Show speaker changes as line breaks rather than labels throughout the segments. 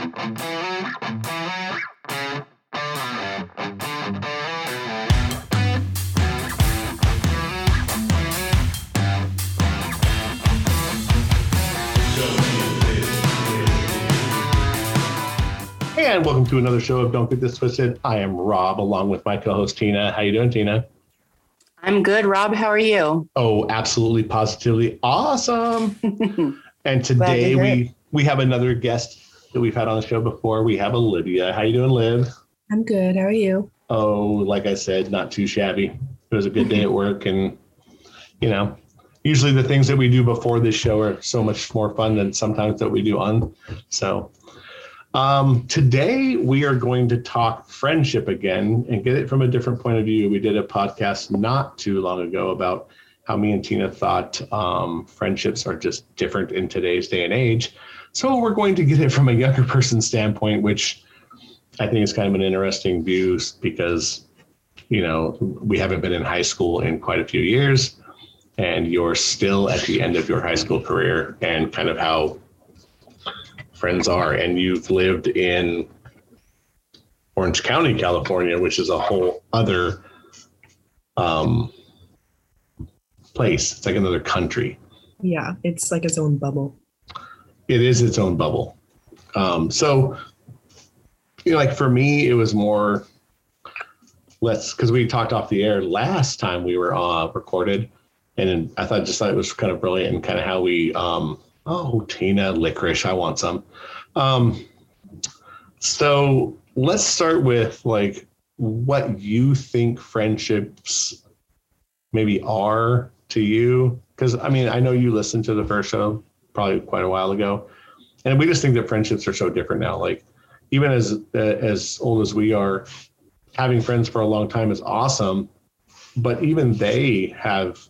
And welcome to another show of Don't Get This Twisted. I am Robb, along with my co-host Tina. How you doing, Tina?
I'm good, Robb. How are you?
Oh, absolutely, positively awesome. and today we we have another guest that we've had on the show before. We have Olivia. How you doing, Liv?
I'm good. How are you?
Oh, like I said, not too shabby. It was a good day at work, and you know, usually the things that we do before this show are so much more fun than sometimes that we do on. So um, today, we are going to talk friendship again and get it from a different point of view. We did a podcast not too long ago about how me and Tina thought um, friendships are just different in today's day and age. So, we're going to get it from a younger person's standpoint, which I think is kind of an interesting view because, you know, we haven't been in high school in quite a few years and you're still at the end of your high school career and kind of how friends are, and you've lived in Orange County, California, which is a whole other um, place. It's like another country.
Yeah, it's like its own bubble.
It is its own bubble. Um, so, you know, like for me, it was more let's because we talked off the air last time we were uh, recorded, and I thought just thought it was kind of brilliant and kind of how we um, Oh, Tina, licorice. I want some. Um, so let's start with like what you think friendships maybe are to you. Because I mean, I know you listened to the first show probably quite a while ago, and we just think that friendships are so different now. Like even as as old as we are, having friends for a long time is awesome, but even they have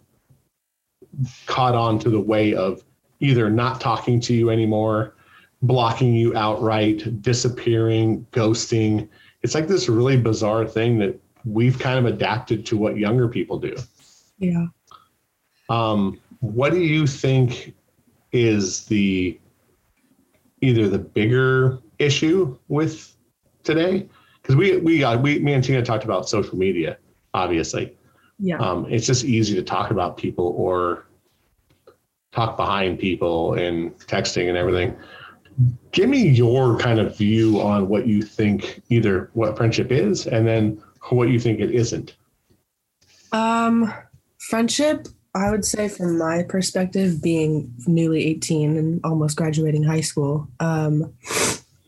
caught on to the way of either not talking to you anymore, blocking you outright, disappearing, ghosting. It's like this really bizarre thing that we've kind of adapted to what younger people do.
Yeah.
Um, what do you think is the either the bigger issue with today? Because we we got we me and Tina talked about social media, obviously.
Yeah.
Um, it's just easy to talk about people or talk behind people and texting and everything. Give me your kind of view on what you think either what friendship is and then what you think it isn't.
Um, friendship, I would say from my perspective, being newly 18 and almost graduating high school, um,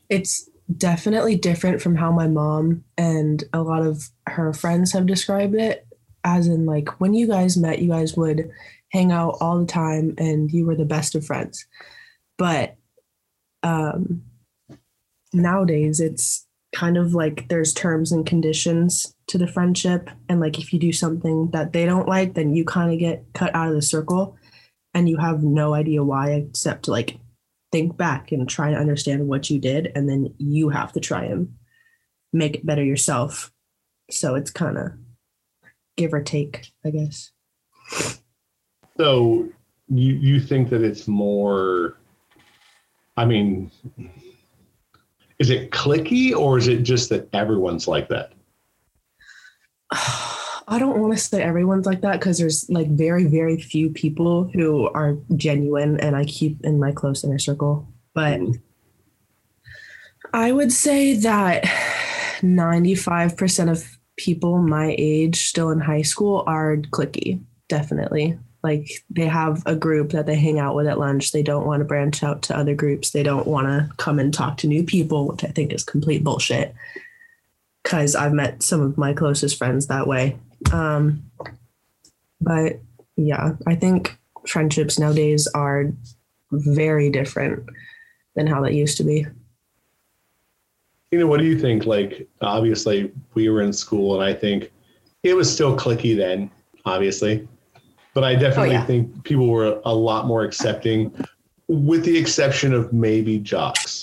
it's definitely different from how my mom and a lot of her friends have described it. As in, like, when you guys met, you guys would hang out all the time and you were the best of friends. But um, nowadays, it's kind of like there's terms and conditions to the friendship. And like if you do something that they don't like, then you kind of get cut out of the circle and you have no idea why except to like think back and try to understand what you did. And then you have to try and make it better yourself. So it's kind of give or take, I guess.
So you you think that it's more I mean is it clicky or is it just that everyone's like that?
I don't want to say everyone's like that because there's like very, very few people who are genuine and I keep in my close inner circle. But mm-hmm. I would say that 95% of people my age still in high school are clicky, definitely. Like they have a group that they hang out with at lunch. They don't want to branch out to other groups. They don't want to come and talk to new people, which I think is complete bullshit. Because I've met some of my closest friends that way. Um, but yeah, I think friendships nowadays are very different than how they used to be.
You know, what do you think? Like, obviously, we were in school, and I think it was still clicky then, obviously. But I definitely oh, yeah. think people were a lot more accepting, with the exception of maybe jocks.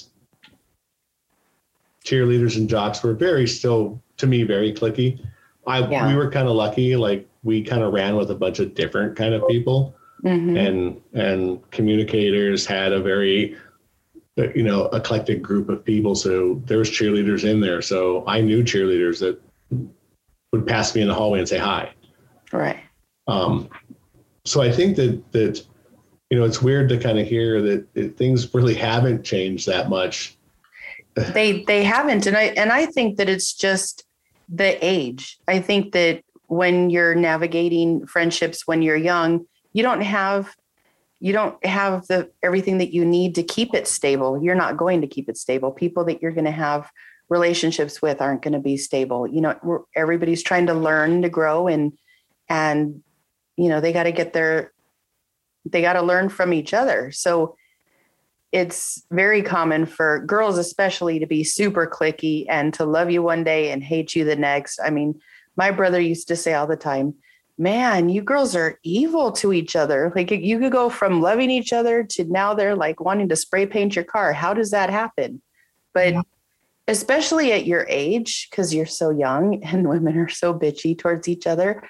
Cheerleaders and jocks were very still, to me, very clicky. I yeah. we were kind of lucky, like we kind of ran with a bunch of different kind of people, mm-hmm. and and communicators had a very you know eclectic group of people. So there was cheerleaders in there. So I knew cheerleaders that would pass me in the hallway and say hi.
Right.
Um, so I think that that you know it's weird to kind of hear that, that things really haven't changed that much.
They they haven't, and I and I think that it's just the age. I think that when you're navigating friendships when you're young, you don't have you don't have the everything that you need to keep it stable. You're not going to keep it stable. People that you're going to have relationships with aren't going to be stable. You know, everybody's trying to learn to grow and and you know, they got to get their they got to learn from each other. So it's very common for girls especially to be super clicky and to love you one day and hate you the next. I mean, my brother used to say all the time, man, you girls are evil to each other. Like you could go from loving each other to now they're like wanting to spray paint your car. How does that happen? But yeah. especially at your age, because you're so young and women are so bitchy towards each other,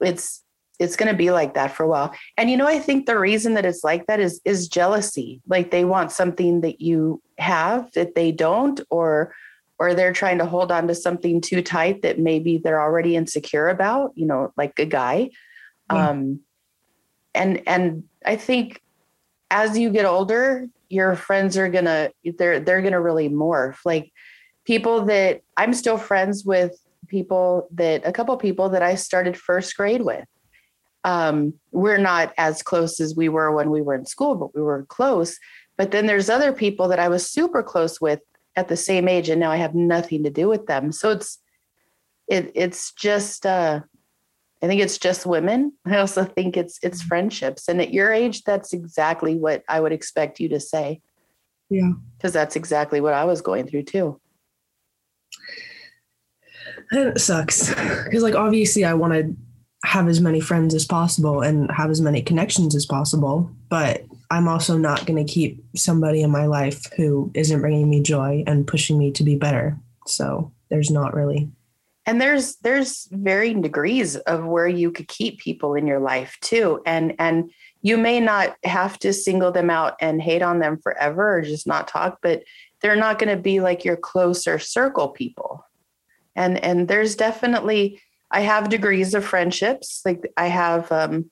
it's it's going to be like that for a while. And you know, I think the reason that it's like that is is jealousy. Like they want something that you have that they don't, or or they're trying to hold on to something too tight that maybe they're already insecure about, you know, like a guy. Yeah. Um, and and I think as you get older, your friends are gonna they're they're gonna really morph. Like people that I'm still friends with people that a couple people that I started first grade with. Um, we're not as close as we were when we were in school, but we were close. But then there's other people that I was super close with at the same age and now I have nothing to do with them. So it's it it's just uh I think it's just women. I also think it's it's mm-hmm. friendships. And at your age, that's exactly what I would expect you to say.
Yeah.
Because that's exactly what I was going through too.
And it sucks. Because like obviously I want to have as many friends as possible and have as many connections as possible. But I'm also not going to keep somebody in my life who isn't bringing me joy and pushing me to be better. So there's not really.
And there's there's varying degrees of where you could keep people in your life too. And and you may not have to single them out and hate on them forever or just not talk, but they're not going to be like your closer circle people. And and there's definitely I have degrees of friendships. Like I have um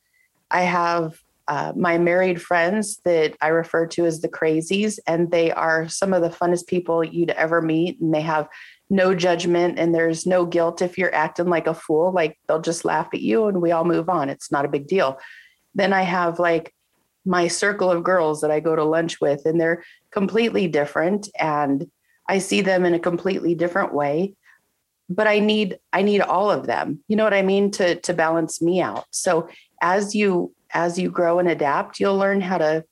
I have uh, my married friends that I refer to as the crazies, and they are some of the funnest people you'd ever meet. And they have no judgment and there's no guilt if you're acting like a fool. Like they'll just laugh at you and we all move on. It's not a big deal. Then I have like my circle of girls that I go to lunch with, and they're completely different. And I see them in a completely different way but i need i need all of them. You know what i mean? To to balance me out. So as you as you grow and adapt, you'll learn how to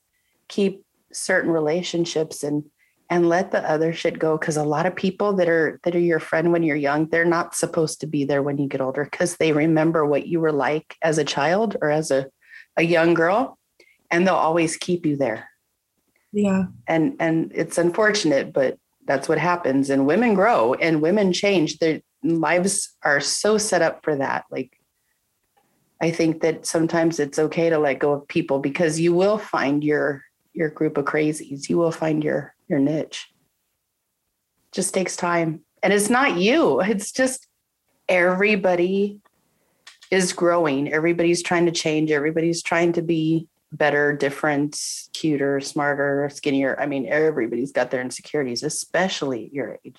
keep certain relationships and and let the other shit go. Because a lot of people that are that are your friend when you're young they're not supposed to be there when you get older because they remember what you were like as a child or as a, a young girl and they'll always keep you there.
Yeah.
And and it's unfortunate but that's what happens and women grow and women change their lives are so set up for that like I think that sometimes it's okay to let go of people because you will find your your group of crazies. You will find your your niche. Just takes time. And it's not you. It's just everybody is growing. Everybody's trying to change. Everybody's trying to be better, different, cuter, smarter, skinnier. I mean, everybody's got their insecurities, especially your age.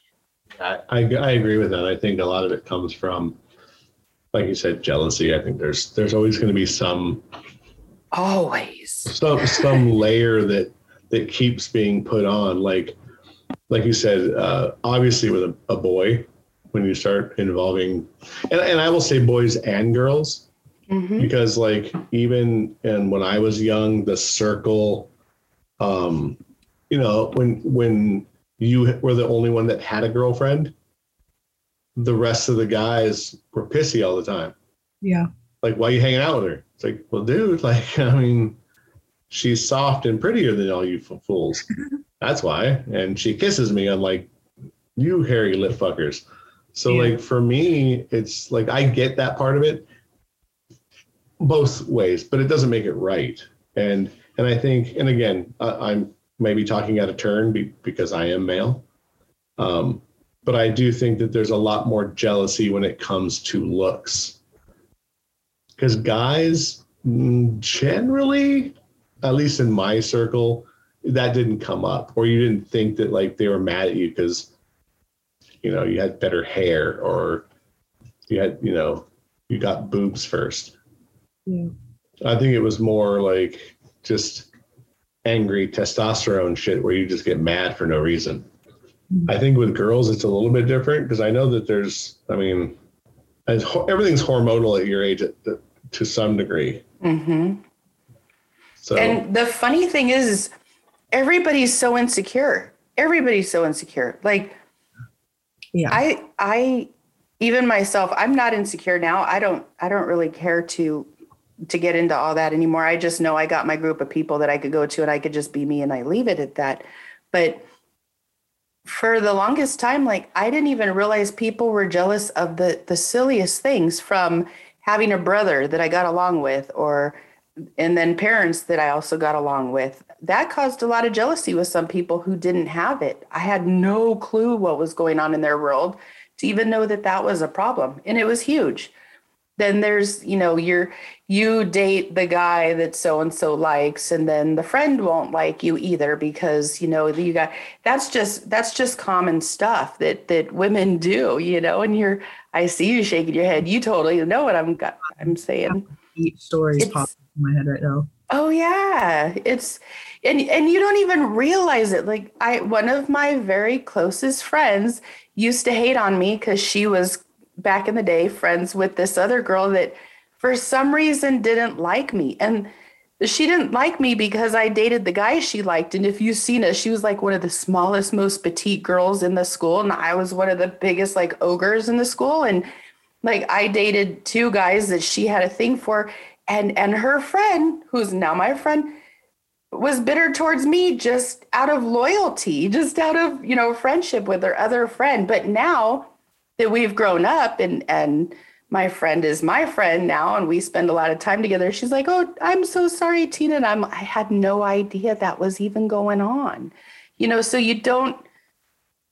I, I, I agree with that. I think a lot of it comes from like you said, jealousy. I think there's there's always going to be some
always
some some layer that that keeps being put on. Like like you said, uh, obviously with a, a boy, when you start involving, and, and I will say boys and girls, mm-hmm. because like even and when I was young, the circle, um, you know, when when you were the only one that had a girlfriend, the rest of the guys were pissy all the time.
Yeah.
Like, why are you hanging out with her? It's like, well, dude, like, I mean, she's soft and prettier than all you fools. That's why. And she kisses me. I'm like, you hairy lip fuckers. So, yeah. like, for me, it's like I get that part of it both ways, but it doesn't make it right. And and I think, and again, I, I'm maybe talking out of turn be, because I am male. Um, but I do think that there's a lot more jealousy when it comes to looks. Because guys mm, generally, at least in my circle, that didn't come up, or you didn't think that like they were mad at you because you know you had better hair or you had you know you got boobs first.
Yeah.
I think it was more like just angry testosterone shit where you just get mad for no reason. I think with girls it's a little bit different because I know that there's, I mean, as ho- everything's hormonal at your age at, to some degree.
hmm
So
And the funny thing is, is everybody's so insecure. Everybody's so insecure. Like
Yeah.
I I even myself, I'm not insecure now. I don't I don't really care to to get into all that anymore. I just know I got my group of people that I could go to and I could just be me and I leave it at that. But for the longest time like I didn't even realize people were jealous of the the silliest things from having a brother that I got along with or and then parents that I also got along with. That caused a lot of jealousy with some people who didn't have it. I had no clue what was going on in their world to even know that that was a problem, and it was huge. Then there's, you know, you're you date the guy that so and so likes, and then the friend won't like you either because you know you got that's just that's just common stuff that that women do, you know. And you're, I see you shaking your head. You totally know what I'm I'm saying.
Stories
It's-
pop in my head right now.
Oh yeah, it's and and you don't even realize it. Like I one of my very closest friends used to hate on me cuz she was back in the day friends with this other girl that for some reason didn't like me. And she didn't like me because I dated the guy she liked. And if you've seen us, she was like one of the smallest, most petite girls in the school. And I was one of the biggest like ogres in the school. And like I dated two guys that she had a thing for and and her friend who's now my friend was bitter towards me just out of loyalty just out of you know friendship with her other friend but now that we've grown up and and my friend is my friend now and we spend a lot of time together. She's like oh i'm so sorry tina. And i'm i had no idea that was even going on. You know so you don't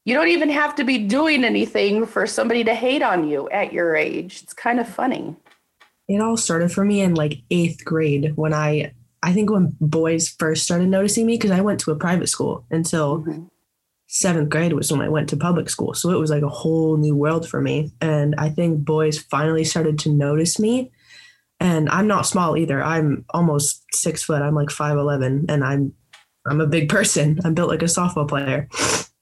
you don't even have to be doing anything for somebody to hate on you at your age. It's kind of funny.
It all started for me in like eighth grade when I, I think when boys first started noticing me because I went to a private school until
Mhm.
Seventh grade was when I went to public school. So it was like a whole new world for me. And I think boys finally started to notice me. And I'm not small either. I'm almost six foot. I'm like 5'11 and I'm I'm a big person. I'm built like a softball player.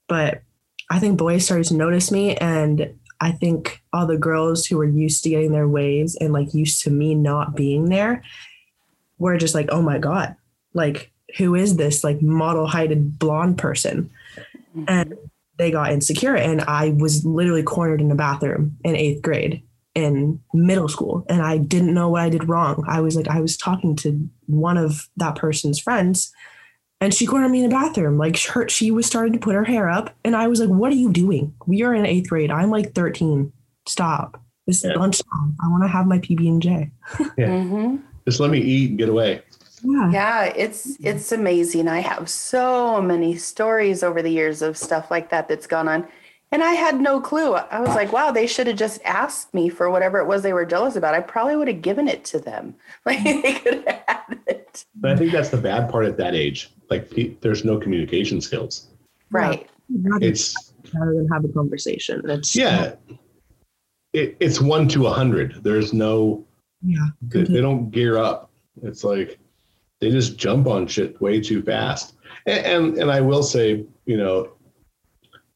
But I think boys started to notice me and I think all the girls who were used to getting their ways and like used to me not being there were just like, oh my God, like who is this like model heighted blonde person? And they got insecure and i was literally cornered in a bathroom in eighth grade in middle school and i didn't know what i did wrong. I was like i was talking to one of that person's friends and she cornered me in the bathroom. Like her, she was starting to put her hair up and i was like what are you doing? We are in eighth grade. I'm like 13 stop. This
Yeah.
is lunchtime. I want to have my pb&j
Yeah.
Mhm.
just let me eat and get away.
Yeah
Yeah, it's it's amazing. I have so many stories over the years of stuff like that that's gone on. And I had no clue. I was like, wow, they should have just asked me for whatever it was they were jealous about. I probably would have given it to them. Like mm. they could have had it.
But I think that's the bad part at that age. Like there's no communication skills.
Right.
It's
rather than have a conversation it's
yeah. It, it's one to a hundred. There's no
yeah
they, they mm-hmm. don't gear up. It's like they just jump on shit way too fast. And, and and I will say, you know,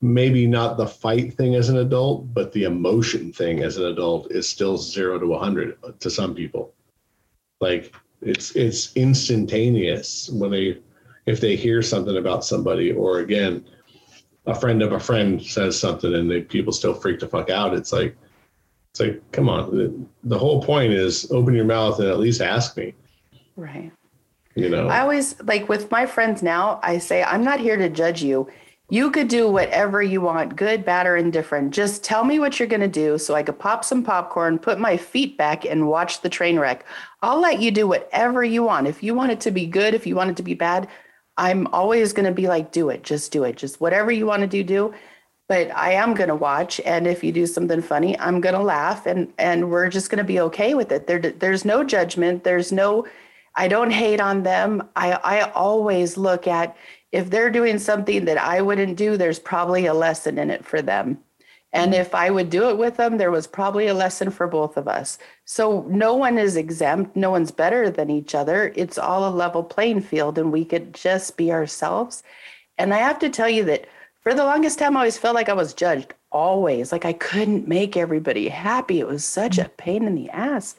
maybe not the fight thing as an adult, but the emotion thing as an adult is still zero to a hundred to some people. Like it's it's instantaneous when they if they hear something about somebody or again a friend of a friend says something and they people still freak the fuck out. It's like it's like, come on. The, the whole point is open your mouth and at least ask me.
Right.
You know,
I always like with my friends now, I say, I'm not here to judge you. You could do whatever you want, good, bad, or indifferent. Just tell me what you're going to do so I could pop some popcorn, put my feet back, and watch the train wreck. I'll let you do whatever you want. If you want it to be good, if you want it to be bad, I'm always going to be like, do it, just do it, just whatever you want to do, do. But I am going to watch, and if you do something funny, I'm going to laugh, and and we're just going to be okay with it. There, there's no judgment. There's no, I don't hate on them. I I always look at if they're doing something that I wouldn't do. There's probably a lesson in it for them. And mm-hmm. if I would do it with them, there was probably a lesson for both of us. So no one is exempt. No one's better than each other. It's all a level playing field, and we could just be ourselves. And I have to tell you that for the longest time, I always felt like I was judged, always. Like I couldn't make everybody happy. It was such a mm-hmm. pain in the ass.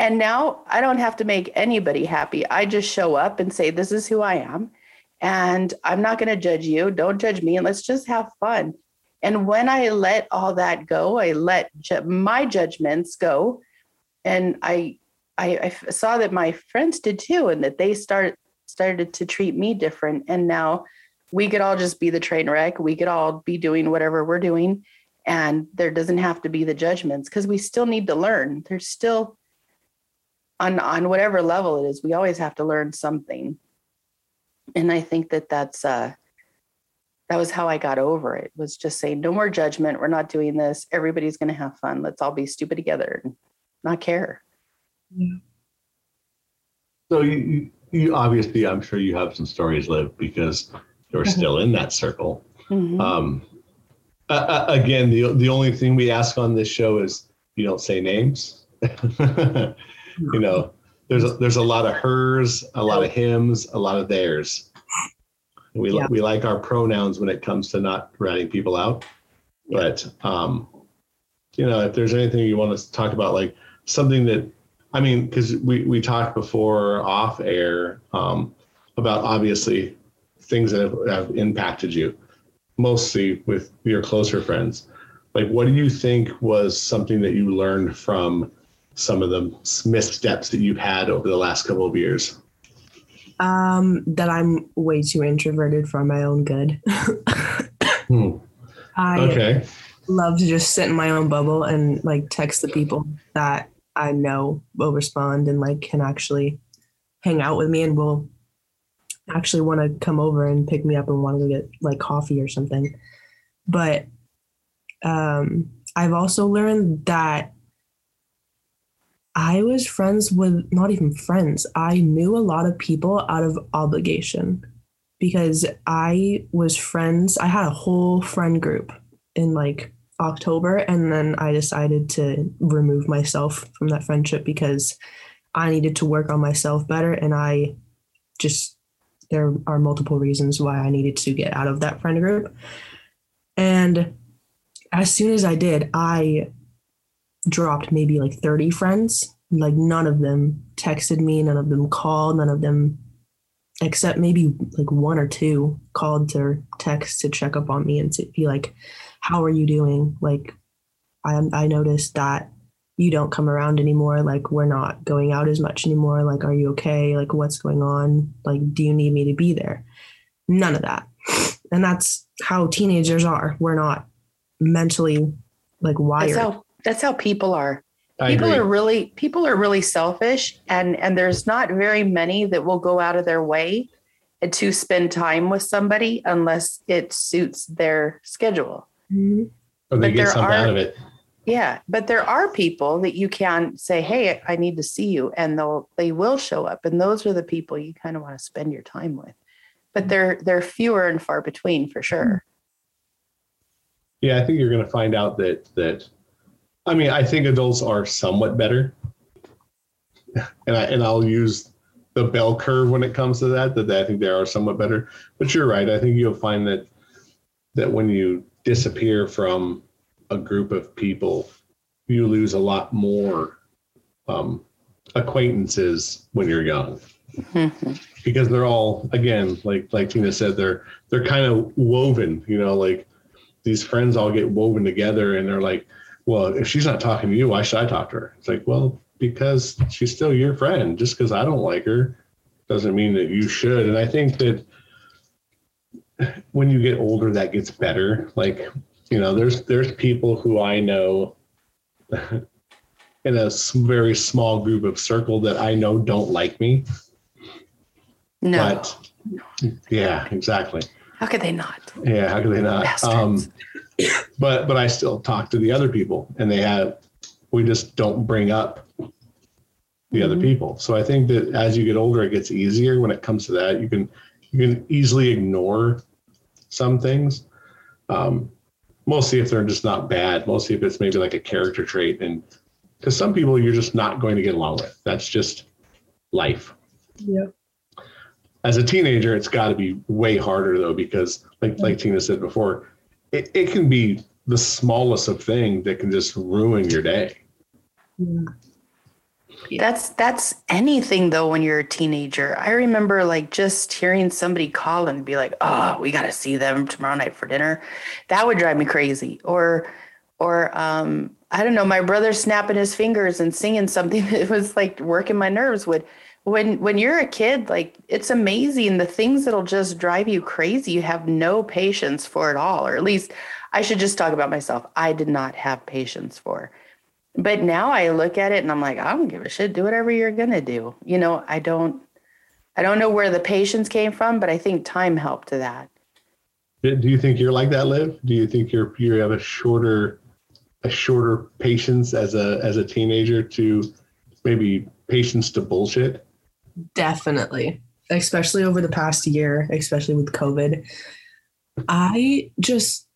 And now I don't have to make anybody happy. I just show up and say, This is who I am. And I'm not going to judge you. Don't judge me. And let's just have fun and when I let all that go, I let ju- my judgments go, and I, I, I saw that my friends did too, and that they start started to treat me different. And now we could all just be the train wreck. We could all be doing whatever we're doing, and there doesn't have to be the judgments because we still need to learn. There's still on on whatever level it is, we always have to learn something. And I think that that's uh, that was how I got over it was just saying, no more judgment. We're not doing this. Everybody's going to have fun. Let's all be stupid together and not care.
Yeah. So you, you obviously, I'm sure you have some stories lived because you're mm-hmm. still in that circle. Mm-hmm. Um, uh, again, the the only thing we ask on this show is you don't say names. you know, there's a, there's a lot of hers, a lot of hims, a lot of theirs. We, yeah. we like our pronouns when it comes to not writing people out. But, um, you know, if there's anything you want to talk about, like something that, I mean, because we, we talked before off air um, about obviously things that have, have impacted you, mostly with your closer friends. Like, what do you think was something that you learned from some of the missteps that you've had over the last couple of years?
Um, that I'm way too introverted for my own good.
hmm. I okay.
love to just sit in my own bubble and like text the people that I know will respond and like can actually hang out with me and will actually want to come over and pick me up and want to go get like coffee or something. But um, I've also learned that I was friends with not even friends. I knew a lot of people out of obligation because I was friends. I had a whole friend group in like October, and then I decided to remove myself from that friendship because I needed to work on myself better. And I just, there are multiple reasons why I needed to get out of that friend group. And as soon as I did, I dropped maybe like 30 friends. Like none of them texted me, none of them called, none of them, except maybe like one or two called to text to check up on me and to be like, how are you doing? Like, I, I noticed that you don't come around anymore. Like, we're not going out as much anymore. Like, are you okay? Like, what's going on? Like, do you need me to be there? None of that. And that's how teenagers are. We're not mentally like wired.
How that's how people are. I people agree. are really people are really selfish and and there's not very many that will go out of their way to spend time with somebody unless it suits their schedule.
Mm-hmm. Or they but get something are, out of it.
Yeah, but there are people that you can say, "Hey, I need to see you," and they'll they will show up, and those are the people you kind of want to spend your time with. But they're they're fewer and far between for sure.
Yeah, I think you're going to find out that that I mean, I think adults are somewhat better, and I and I'll use the bell curve when it comes to that. That I think they are somewhat better. But you're right. I think you'll find that that when you disappear from a group of people, you lose a lot more um, acquaintances when you're young. Mm-hmm. Because they're all again, like like Tina said, they're they're kind of woven, you know, like these friends all get woven together and they're like, well, if she's not talking to you, why should I talk to her? It's like, well, because she's still your friend. Just because I don't like her doesn't mean that you should. And I think that when you get older, that gets better. Like, you know, there's there's people who I know in a very small group of circle that I know don't like me.
No.
But yeah, exactly.
How could they not?
Yeah, how could they not? Um,
Bastards.
But but I still talk to the other people, and they have. We just don't bring up the other
Mhm.
people. So I think that as you get older, it gets easier when it comes to that. You can you can easily ignore some things. Um, mostly if they're just not bad. Mostly if it's maybe like a character trait, and because some people you're just not going to get along with. That's just life
Yep.
as a teenager, it's got to be way harder though, because like like Tina said before, it, it can be the smallest of thing that can just ruin your day.
That's that's anything though when you're a teenager. I remember like just hearing somebody call and be like, "Oh, we got to see them tomorrow night for dinner." That would drive me crazy. Or or um I don't know, my brother snapping his fingers and singing something that was like working my nerves would when when you're a kid, like it's amazing the things that'll just drive you crazy. You have no patience for it all, or at least I should just talk about myself. I did not have patience for. But now I look at it and I'm like, I don't give a shit. Do whatever you're gonna do. You know, I don't I don't know where the patience came from, but I think time helped to that.
Do you think you're like that, Liv? Do you think you're you have a shorter a shorter patience as a as a teenager to maybe patience to bullshit?
Definitely. Especially over the past year, especially with COVID. I just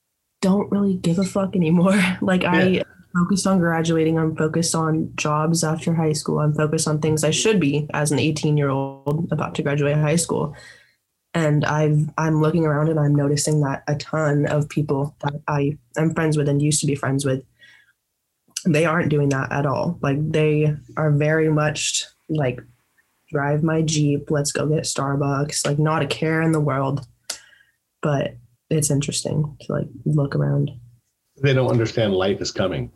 don't really give a fuck anymore. Like I
Yeah.
focused on graduating, I'm focused on jobs after high school, I'm focused on things I should be as an 18 year old about to graduate high school. And I've I'm looking around and I'm noticing that a ton of people that I am friends with and used to be friends with, they aren't doing that at all. Like they are very much like drive my Jeep, let's go get Starbucks, like not a care in the world. But it's interesting to like look around.
They don't understand life is coming.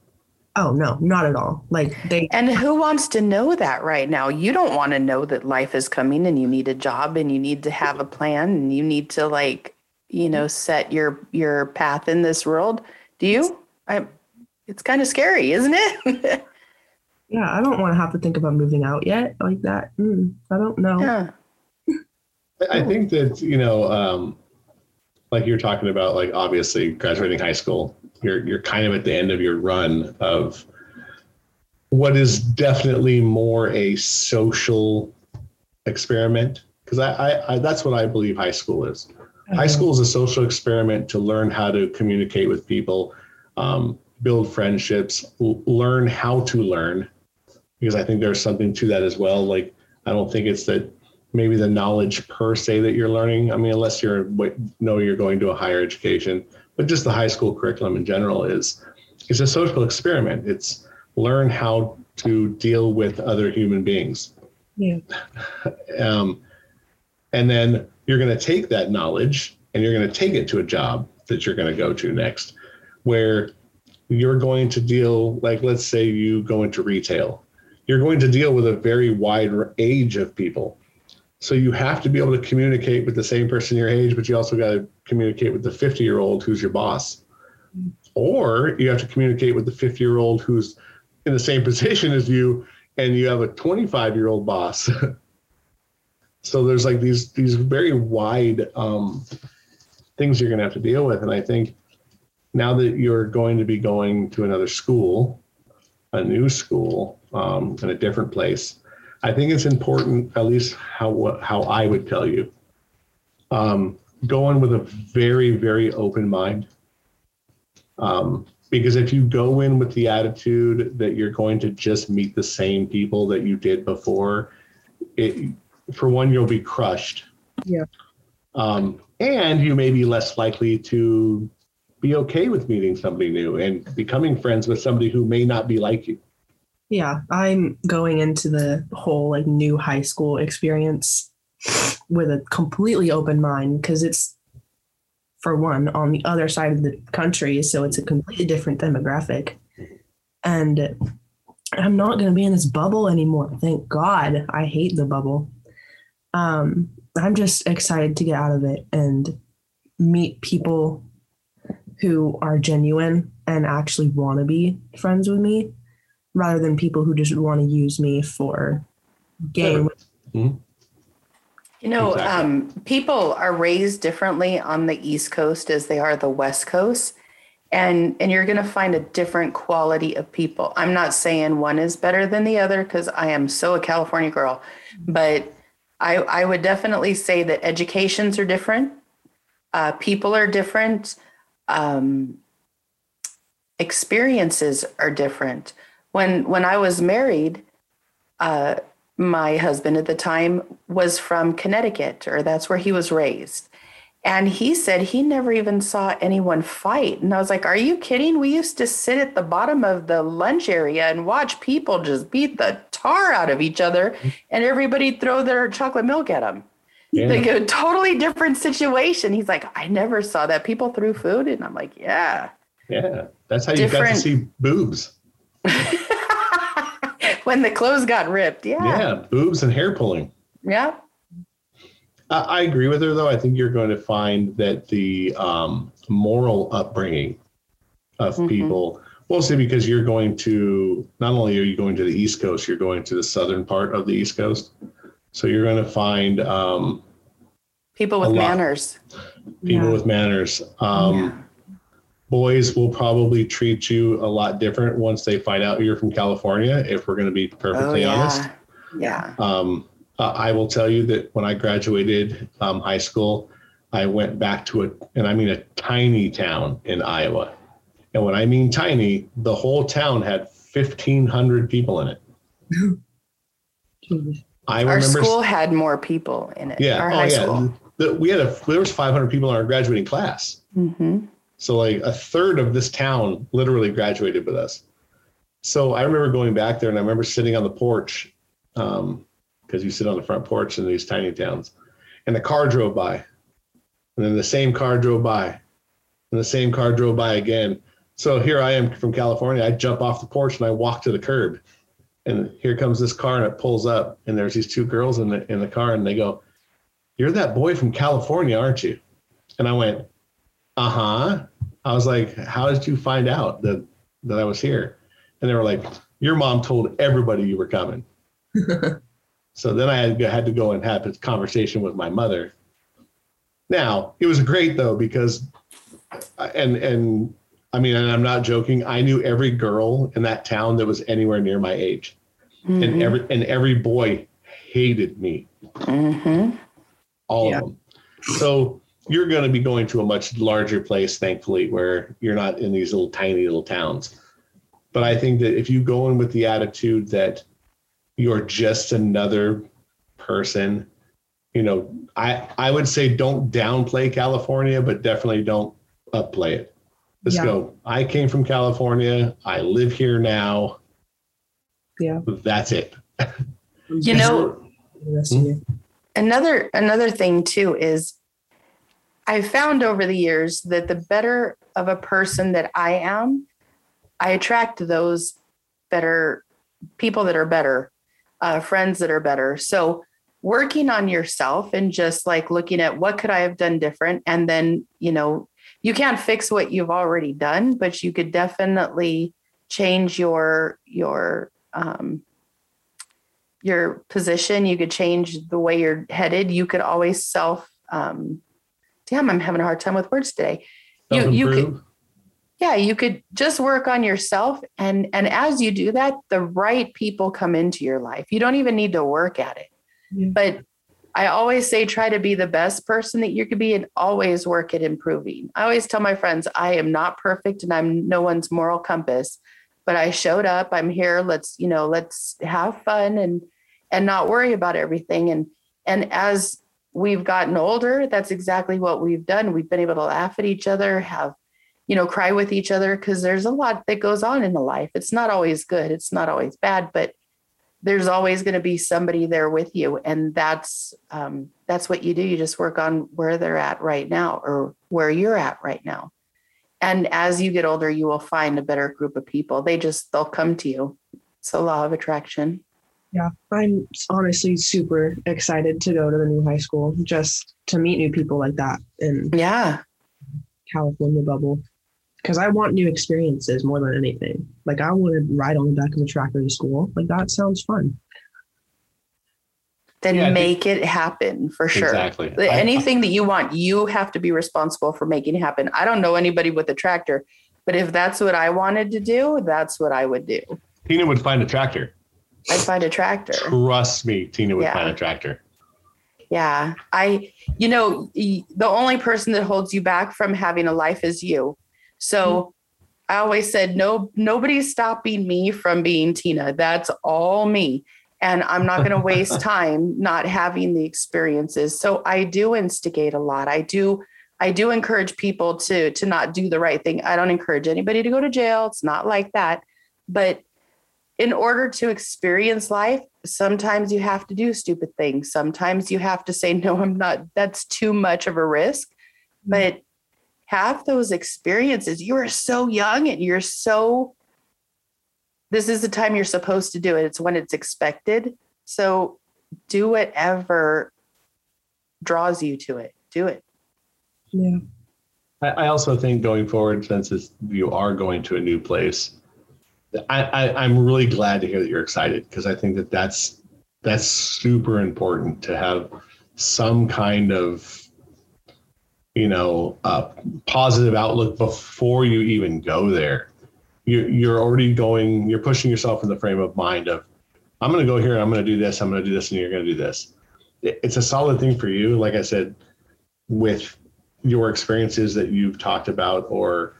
Oh no, not at all. Like they
And who wants to know that right now? You don't want to know that life is coming and you need a job and you need to have a plan and you need to like, you know, set your your path in this world. Do you? I it's kind of scary, isn't it?
yeah, I don't want to have to think about moving out yet like that. Mm, I don't know.
yeah.
I- I think that you know, um, like you're talking about, like obviously graduating high school, you're you're kind of at the end of your run of what is definitely more a social experiment because I, I, I that's what I believe high school is. High school is a social experiment to learn how to communicate with people, um, build friendships, l- learn how to learn. Because I think there's something to that as well. Like I don't think it's that maybe the knowledge per se that you're learning. I mean, unless you're what know you're going to a higher education, but just the high school curriculum in general is it's a social experiment. It's learn how to deal with other human beings.
Yeah.
Um, and then you're going to take that knowledge and you're going to take it to a job that you're going to go to next, where you're going to deal, like, let's say you go into retail, you're going to deal with a very wide age of people. So you have to be able to communicate with the same person your age, but you also got to communicate with the 50 year old who's your boss. Or you have to communicate with the 50 year old who's in the same position as you and you have a 25 year old boss. so there's like these these very wide um, things you're going to have to deal with. And I think now that you're going to be going to another school, a new school um, in a different place, I think it's important, at least how how I would tell you, um, go in with a very very open mind. Um, because if you go in with the attitude that you're going to just meet the same people that you did before, it for one you'll be crushed.
Yeah.
Um, and you may be less likely to be okay with meeting somebody new and becoming friends with somebody who may not be like you.
Yeah, I'm going into the whole like new high school experience with a completely open mind because it's for one on the other side of the country, so it's a completely different demographic. And I'm not going to be in this bubble anymore. Thank God. I hate the bubble. Um, I'm just excited to get out of it and meet people who are genuine and actually want to be friends with me rather than people who just want to use me for game.
You know,
Exactly.
um, people are raised differently on the East Coast as they are the West Coast. And and you're gonna find a different quality of people. I'm not saying one is better than the other because I am so a California girl, but I, I would definitely say that educations are different, uh, people are different, um, experiences are different. When when I was married, uh, my husband at the time was from Connecticut, or that's where he was raised. And he said he never even saw anyone fight. And I was like, Are you kidding? We used to sit at the bottom of the lunch area and watch people just beat the tar out of each other and everybody throw their chocolate milk at them.
Yeah.
Like a totally different situation. He's like, I never saw that. People threw food. And I'm like, Yeah.
Yeah. That's how you got to see boobs.
when the clothes got ripped.
Yeah.
Yeah.
boobs and hair pulling.
Yeah.
I, I agree with her though. I think you're going to find that the um, moral upbringing of
Mhm.
people, mostly because you're going to not only are you going to the East Coast, you're going to the southern part of the East Coast. So you're going to find um,
People with manners.
people
Yeah.
with manners. Um, Boys will probably treat you a lot different once they find out you're from California. If we're going to be
Oh,
perfectly honest.
yeah. Yeah.
Um, uh, I will tell you that when I graduated um, high school, I went back to a, and I mean a tiny town in Iowa. And when I mean tiny, the whole town had 1,500 people in it. I
Our
remember,
school had more people in it.
yeah,
Our
oh
high
yeah.
school.
The- we had a, there was 500 people in our graduating class.
hmm
So like a third of this town literally graduated with us. So I remember going back there and I remember sitting on the porch um, because you sit on the front porch in these tiny towns and a car drove by and then the same car drove by and the same car drove by again. So here I am from California. I jump off the porch and I walk to the curb and here comes this car and it pulls up and there's these two girls in the, in the car and they go, you're that boy from California, aren't you? And I went, uh huh. I was like, how did you find out that that I was here? And they were like, your mom told everybody you were coming. so then I had, had to go and have a conversation with my mother. Now it was great though because, and and I mean, and I'm not joking. I knew every girl in that town that was anywhere near my age,
Mm-hmm.
and every and every boy hated me
hmm
all
Yeah.
of them. So you're going to be going to a much larger place, thankfully, where you're not in these little tiny little towns. But I think that if you go in with the attitude that you're just another person, you know, I I would say don't downplay California, but definitely don't upplay it. Let's
Yeah.
go. I came from California. I live here now.
Yeah.
That's it.
You know,
The rest of you.
another another thing too is I found over the years that the better of a person that I am, I attract those better people that are better, uh, friends that are better. So working on yourself and just like looking at what could I have done different, and then you know you can't fix what you've already done, but you could definitely change your your um, your position you could change the way you're headed you could always self um damn i'm having a hard time with words today. You you could yeah you could just work on yourself. And and as you do that the right people come into your life. You don't even need to work at it.
Yeah.
but i always say try to be the best person that you could be and always work at improving. I always tell my friends i am not perfect and i'm no one's moral compass but i showed up. I'm here. Let's you know let's have fun and and not worry about everything. And and as we've gotten older that's exactly what we've done. We've been able to laugh at each other have you know cry with each other because there's a lot that goes on in the life. It's not always good it's not always bad but there's always going to be somebody there with you and that's um, that's what you do. You just work on where they're at right now or where you're at right now. And as you get older you will find a better group of people. They just they'll come to you. It's a law of attraction
Yeah, I'm honestly super excited to go to the new high school just to meet new people like that and
yeah
California bubble. Because I want new experiences more than anything. Like I want to ride on the back of a tractor to school. Like that sounds fun.
then
Yeah, I think-
make it happen for sure.
Exactly.
The-
I-
Anything that you want, you have to be responsible for making it happen. I don't know anybody with a tractor, but if that's what I wanted to do, that's what I would do.
Tina would find a tractor.
I'd find a tractor.
Trust me, Tina would
Yeah.
find a tractor.
Yeah. I, you know, the only person that holds you back from having a life is you. So hmm. I always said, no, nobody's stopping me from being Tina. That's all me. And I'm not going to waste time not having the experiences. So I do instigate a lot. I do, I do encourage people to, to not do the right thing. I don't encourage anybody to go to jail. It's not like that. But in order to experience life, sometimes you have to do stupid things. Sometimes you have to say, no, I'm not, that's too much of a risk. Mm-hmm. But have those experiences. You are so young and you're so, this is the time you're supposed to do it. It's when it's expected. So do whatever draws you to it. Do it.
Yeah.
I, I also think going forward, since you are going to a new place, I, I, I'm really glad to hear that you're excited because I think that that's that's super important to have some kind of you know uh, positive outlook before you even go there. You're you're already going. You're pushing yourself in the frame of mind of I'm going to go here. I'm going to do this. I'm going to do this, and you're going to do this. It's a solid thing for you. Like I said, with your experiences that you've talked about or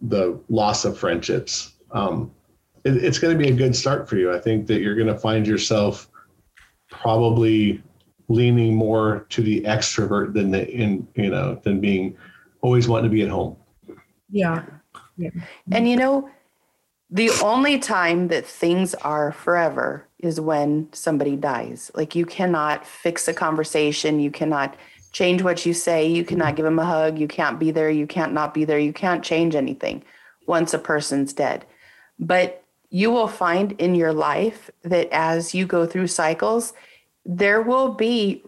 the loss of friendships um, it, it's going to be a good start for you. I think that you're going to find yourself probably leaning more to the extrovert than the in you know than being always wanting to be at home.
Yeah.
And you know, the only time that things are forever is when somebody dies. Like you cannot fix a conversation, you cannot change what you say, you cannot give them a hug, you can't be there, you can't not be there, you can't change anything once a person's dead. But you will find in your life that as you go through cycles, there will be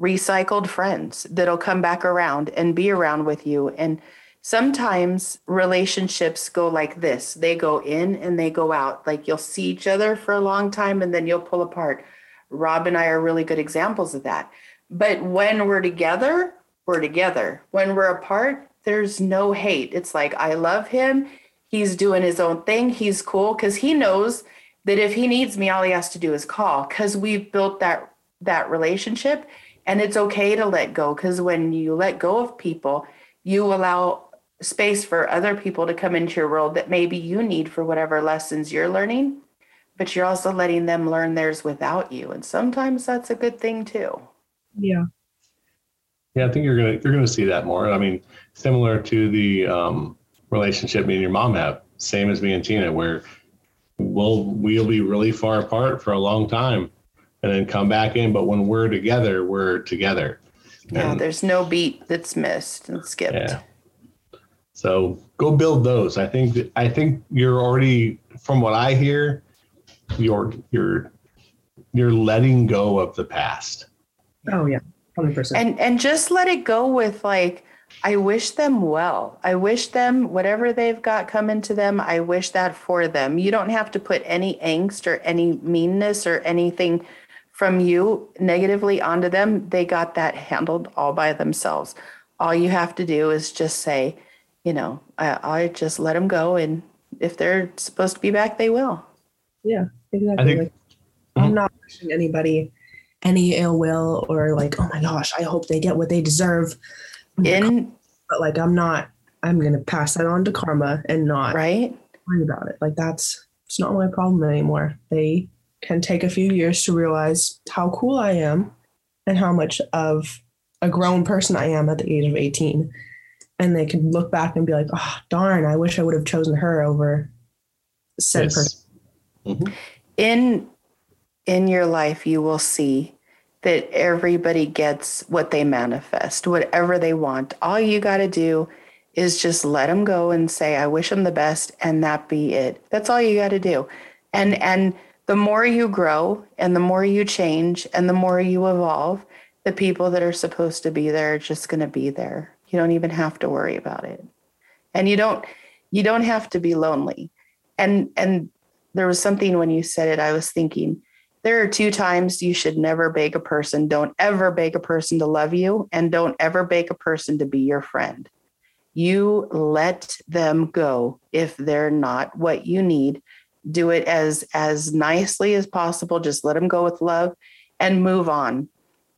recycled friends that'll come back around and be around with you. And sometimes relationships go like this. They go in and they go out. Like you'll see each other for a long time and then you'll pull apart. Robb and i are really good examples of that. But when we're together we're together. When we're apart there's no hate. It's like i love him he's doing his own thing. He's cool because he knows that if he needs me all he has to do is call because we've built that that relationship and it's okay to let go because when you let go of people you allow space for other people to come into your world that maybe you need for whatever lessons you're learning but you're also letting them learn theirs without you and sometimes that's a good thing too.
Yeah.
yeah i think you're gonna you're gonna see that more. I mean similar to the um, relationship me and your mom have same as me and tina where we'll we'll be really far apart for a long time and then come back in but when we're together we're together
yeah
And-
there's no beat that's missed and skipped
Yeah. So go build those. I think I think you're already from what I hear, you're you're you're letting go of the past.
Oh yeah. Hundred percent.
and and just let it go with like i wish them well. I wish them whatever they've got coming to them i wish that for them. You don't have to put any angst or any meanness or anything from you negatively onto them. They got that handled all by themselves. All you have to do is just say you know i, I just let them go and if they're supposed to be back they will.
Yeah, exactly.
I think-
Like, I'm mm-hmm. not wishing anybody any ill will or like, oh my gosh, I hope they get what they deserve.
In
But like, I'm not. I'm gonna pass that on to karma and not
right
worry about it. Like that's it's not my problem anymore. They can take a few years to realize how cool I am and how much of a grown person I am at the age of 18. And they can look back and be like, oh darn, I wish I would have chosen her over said
Yes.
person.
Mhm.
in in your life you will see that everybody gets what they manifest whatever they want. All you got to do is just let them go and say i wish them the best and that be it. That's all you got to do. And and the more you grow and the more you change and the more you evolve the people that are supposed to be there are just going to be there. You don't even have to worry about it. And you don't you don't have to be lonely. And and there was something when you said it i was thinking there are two times you should never beg a person. Don't ever beg a person to love you, and don't ever beg a person to be your friend. You let them go if they're not what you need. Do it as as nicely as possible. Just let them go with love and move on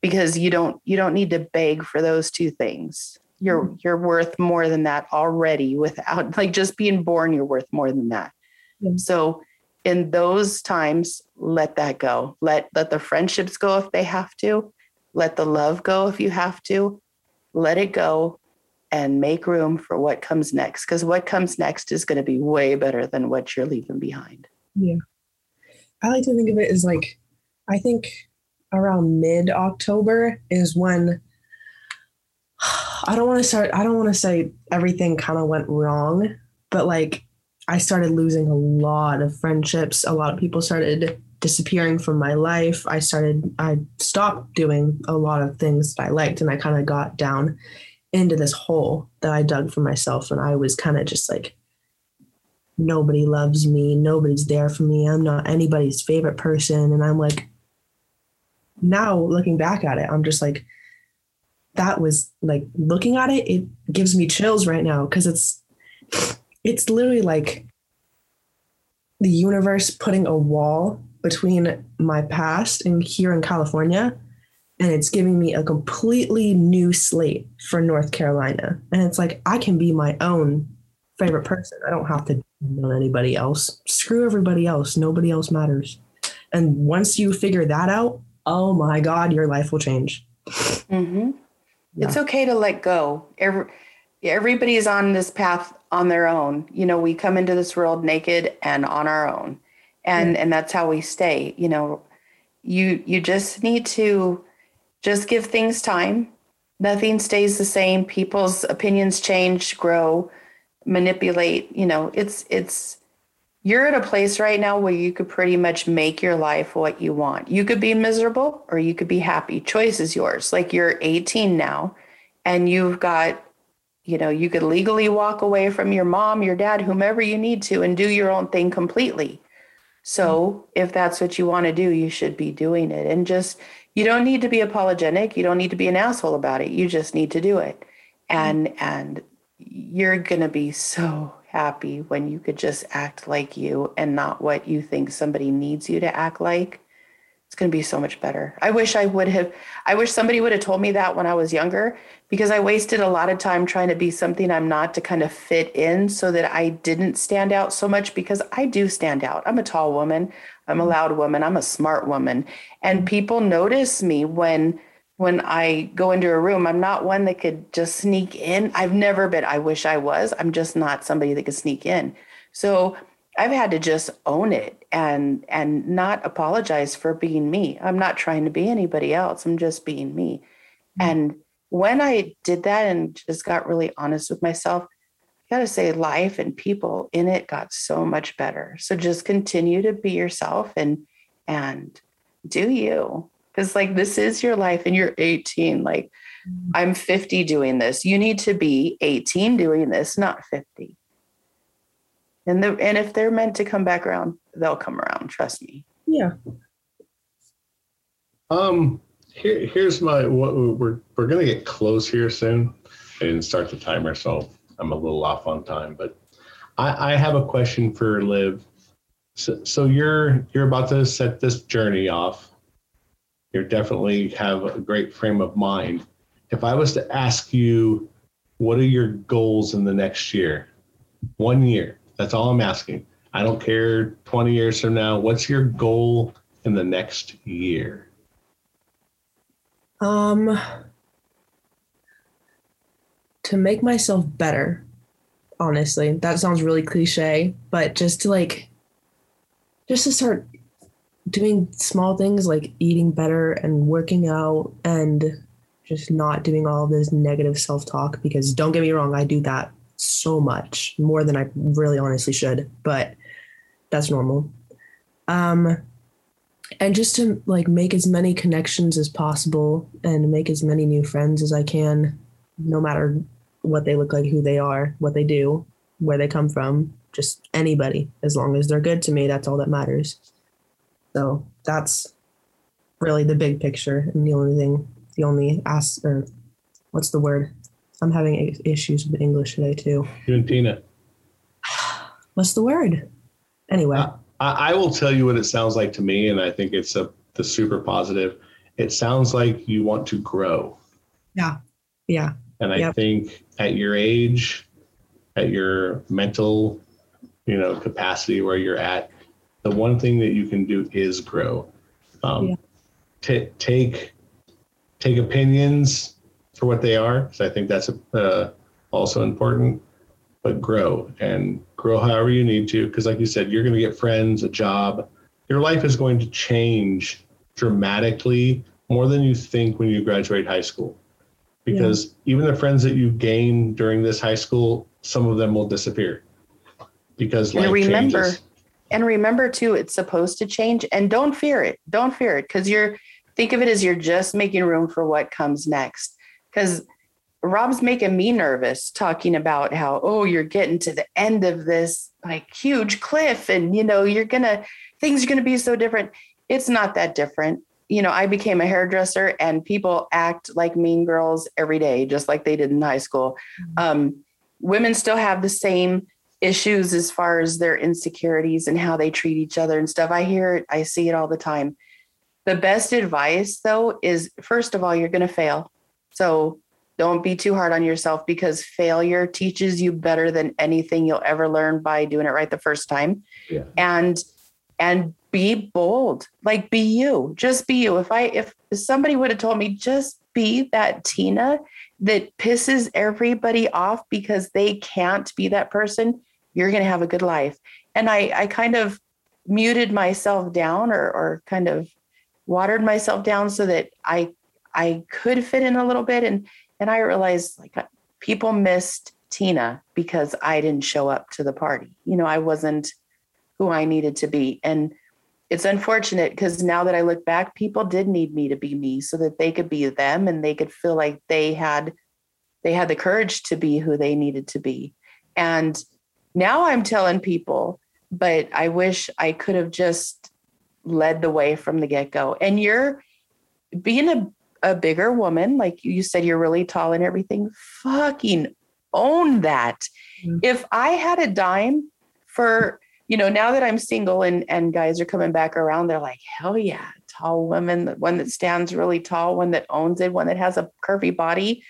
because you don't you don't need to beg for those two things. You're hmm. you're worth more than that already without like just being born you're worth more than that.
Yeah.
So in those times let that go. Let let the friendships go if they have to. Let the love go if you have to. Let it go and make room for what comes next because what comes next is going to be way better than what you're leaving behind. Yeah.
I like to think of it as like, I think around mid October is when I don't want to start, I don't want to say everything kind of went wrong, but like I started losing a lot of friendships. A lot of people started disappearing from my life. I started, I stopped doing a lot of things that I liked and I kind of got down into this hole that I dug for myself. And I was kind of just like, nobody loves me. Nobody's there for me. I'm not anybody's favorite person. And I'm like, now looking back at it, I'm just like, that was like looking at it, it gives me chills right now because it's it's literally like the universe putting a wall between my past and here in California and it's giving me a completely new slate for North Carolina. And it's like I can be my own favorite person. I don't have to know anybody else. Screw everybody else. Nobody else matters. And once you figure that out, oh my God, your life will change.
Mm-hmm. It's okay to let go. Every, everybody is on this path on their own. You know, we come into this world naked and on our own. And and that's how we stay. You know, you you just need to just give things time. Nothing stays the same. People's opinions change, grow, manipulate. You know, it's it's you're at a place right now where you could pretty much make your life what you want. You could be miserable or you could be happy. Choice is yours. Like you're 18 now and you've got, you know, you could legally walk away from your mom, your dad, whomever you need to, and do your own thing completely. So mm-hmm. if that's what you want to do, you should be doing it. And just, you don't need to be apologetic. You don't need to be an asshole about it. You just need to do it. Mm-hmm. And, and you're going to be so happy when you could just act like you and not what you think somebody needs you to act like. It's going to be so much better. I wish I would have, I wish somebody would have told me that when I was younger because I wasted a lot of time trying to be something I'm not to kind of fit in so that I didn't stand out so much because I do stand out. I'm a tall woman, I'm a mm-hmm. loud woman, I'm a smart woman. And people notice me when when I go into a room, I'm not one that could just sneak in. I've never been. I wish I was. I'm just not somebody that could sneak in. So I've had to just own it and and not apologize for being me. I'm not trying to be anybody else. I'm just being me. Mm-hmm. And when I did that and just got really honest with myself, I got to say life and people in it got so much better. So just continue to be yourself and and do you because like this is your life and you're 18 like mm-hmm. i'm 50 doing this you need to be 18 doing this not 50 and the and if they're meant to come back around they'll come around trust me
Yeah.
Um, here, here's my what we're we're gonna get close here soon. I didn't start the timer, so I'm a little off on time. But I, I have a question for Liv. So, so you're you're about to set this journey off. You definitely have a great frame of mind. If I was to ask you, what are your goals in the next year? One year. That's all I'm asking. I don't care 20 years from now. What's your goal in the next year?
Um, to make myself better, honestly. That sounds really cliche, but just to like, just to start doing small things like eating better and working out and just not doing all this negative self talk because don't get me wrong, I do that so much more than I really honestly should, but that's normal. Um, and just to like make as many connections as possible and make as many new friends as I can, no matter what they look like, who they are, what they do, where they come from, just anybody, as long as they're good to me, that's all that matters. So that's really the big picture and the only thing, the only ask or what's the word? I'm having issues with English today too.
You and Tina.
What's the word? Anyway,
Uh, I, I will tell you what it sounds like to me, and I think it's a the super positive. It sounds like you want to grow.
yeah, Yeah.
And I
Yep.
think at your age, at your mental, you know, capacity where you're at, the one thing that you can do is grow. Um,
Yeah.
ta- take take opinions for what they are. because I think that's uh, also important. But grow and grow however you need to, because like you said, you're going to get friends, a job. Your life is going to change dramatically more than you think when you graduate high school because even the friends that you gain during this high school, some of them will disappear because
And
life
remember-
changes.
And remember too, it's supposed to change and don't fear it. Don't fear it because you're think of it as you're just making room for what comes next. Because Robb's making me nervous talking about how, oh, you're getting to the end of this like huge cliff and you know, you're gonna things are gonna be so different. It's not that different. You know, I became a hairdresser and people act like mean girls every day, just like they did in high school. Um, women still have the same issues as far as their insecurities and how they treat each other and stuff. I hear it, I see it all the time. The best advice, though, is first of all, you're going to fail. So don't be too hard on yourself because failure teaches you better than anything you'll ever learn by doing it right the first time.
Yeah.
And and be bold. Like be you. Just be you. If I if somebody would have told me just be that Tina that pisses everybody off because they can't be that person, you're going to have a good life. And I, I kind of muted myself down or, or kind of watered myself down so that I, I could fit in a little bit. And, and I realized like uh, people missed Tina because I didn't show up to the party. You know, I wasn't who I needed to be. And it's unfortunate because now that I look back, people did need me to be me so that they could be them and they could feel like they had they had the courage to be who they needed to be. And now I'm telling people, but I wish I could have just led the way from the get-go. And you're being a, a bigger woman, like you said, you're really tall and everything. Fucking own that.
Mhm.
If I had a dime for you know, now that I'm single and and guys are coming back around, they're like, hell yeah, tall woman, the one that stands really tall, one that owns it, one that has a curvy body.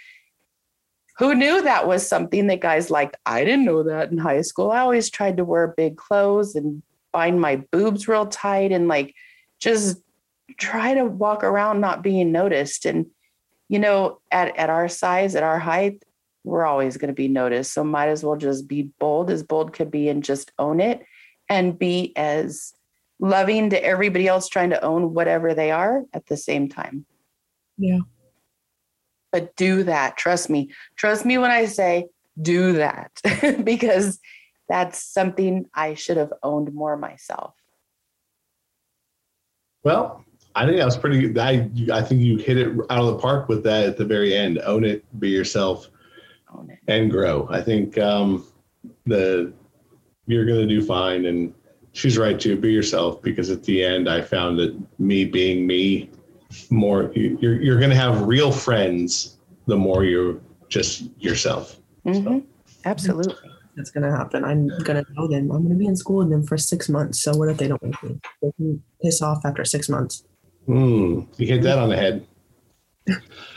Who knew that was something that guys liked? I didn't know that in high school. I always tried to wear big clothes and bind my boobs real tight and like just try to walk around not being noticed. And you know, at at our size, at our height, we're always going to be noticed. So might as well just be bold as bold could be and just own it and be as loving to everybody else trying to own whatever they are at the same time.
Yeah.
But do that. Trust me. Trust me when I say do that because that's something I should have owned more myself.
Well, I think that was pretty. I I think you hit it out of the park with that at the very end. Own it, be yourself,
Own it.
and grow. I think um, the you're gonna do fine, and she's right too. Be yourself because at the end, I found that me being me, more you're you're gonna have real friends the more you're just yourself.
Mhm. Absolutely.
that's gonna happen. I'm gonna know them. I'm gonna be in school with them for six months. So what if they don't like me? They can piss off after six months.
Mm, you hit that on the head,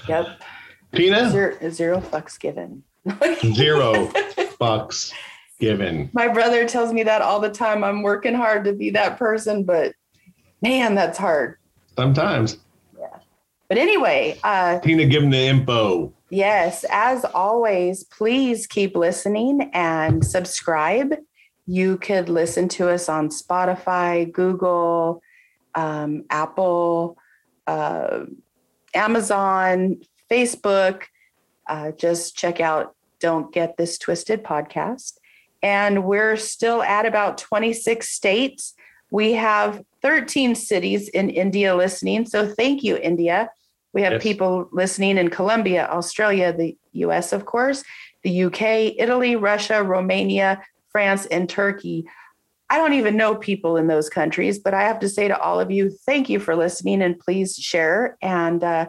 Yep.
Pina?
Zero, zero fucks given.
Zero fucks given.
My brother tells me that all the time. I'm working hard to be that person, but man, that's hard.
Sometimes
But anyway, uh,
Tina, give him the info.
Yes, as always, please keep listening and subscribe. You could listen to us on Spotify, Google, um, Apple, uh, Amazon, Facebook. Uh, just check out Don't Get This Twisted podcast. And we're still at about 26 states. We have 13 cities in India listening. So thank you, India. We have
Yes.
people listening in Colombia, Australia, the US, of course, the UK, Italy, Russia, Romania, France, and Turkey. I don't even know people in those countries, but I have to say to all of you, thank you for listening and please share and uh,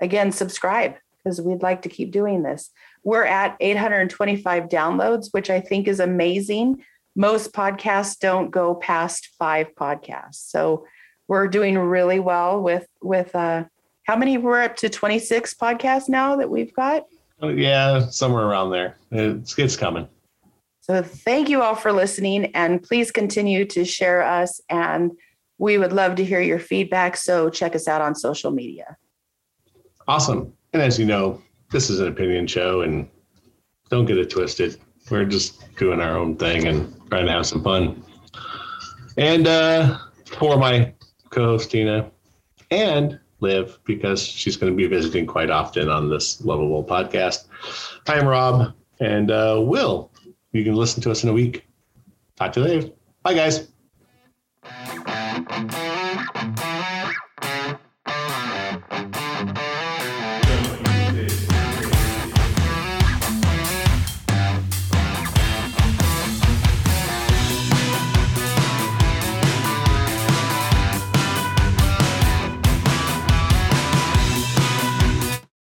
again, subscribe because we'd like to keep doing this. We're at 825 downloads, which I think is amazing. Most podcasts don't go past five podcasts. So we're doing really well with with uh how many we're up to 26 podcasts now that we've got
Oh, yeah, somewhere around there. It's it's coming.
So thank you all for listening and please continue to share us and we would love to hear your feedback so check us out on social media
Awesome. And as you know, this is an opinion show, and don't get it twisted. We're just doing our own thing and trying to have some fun. And uh, for my co-host Tina and Liv, because she's going to be visiting quite often on this lovable podcast. I'm Robb, and uh, Will. You can listen to us in a week. Talk to you later. Bye, guys.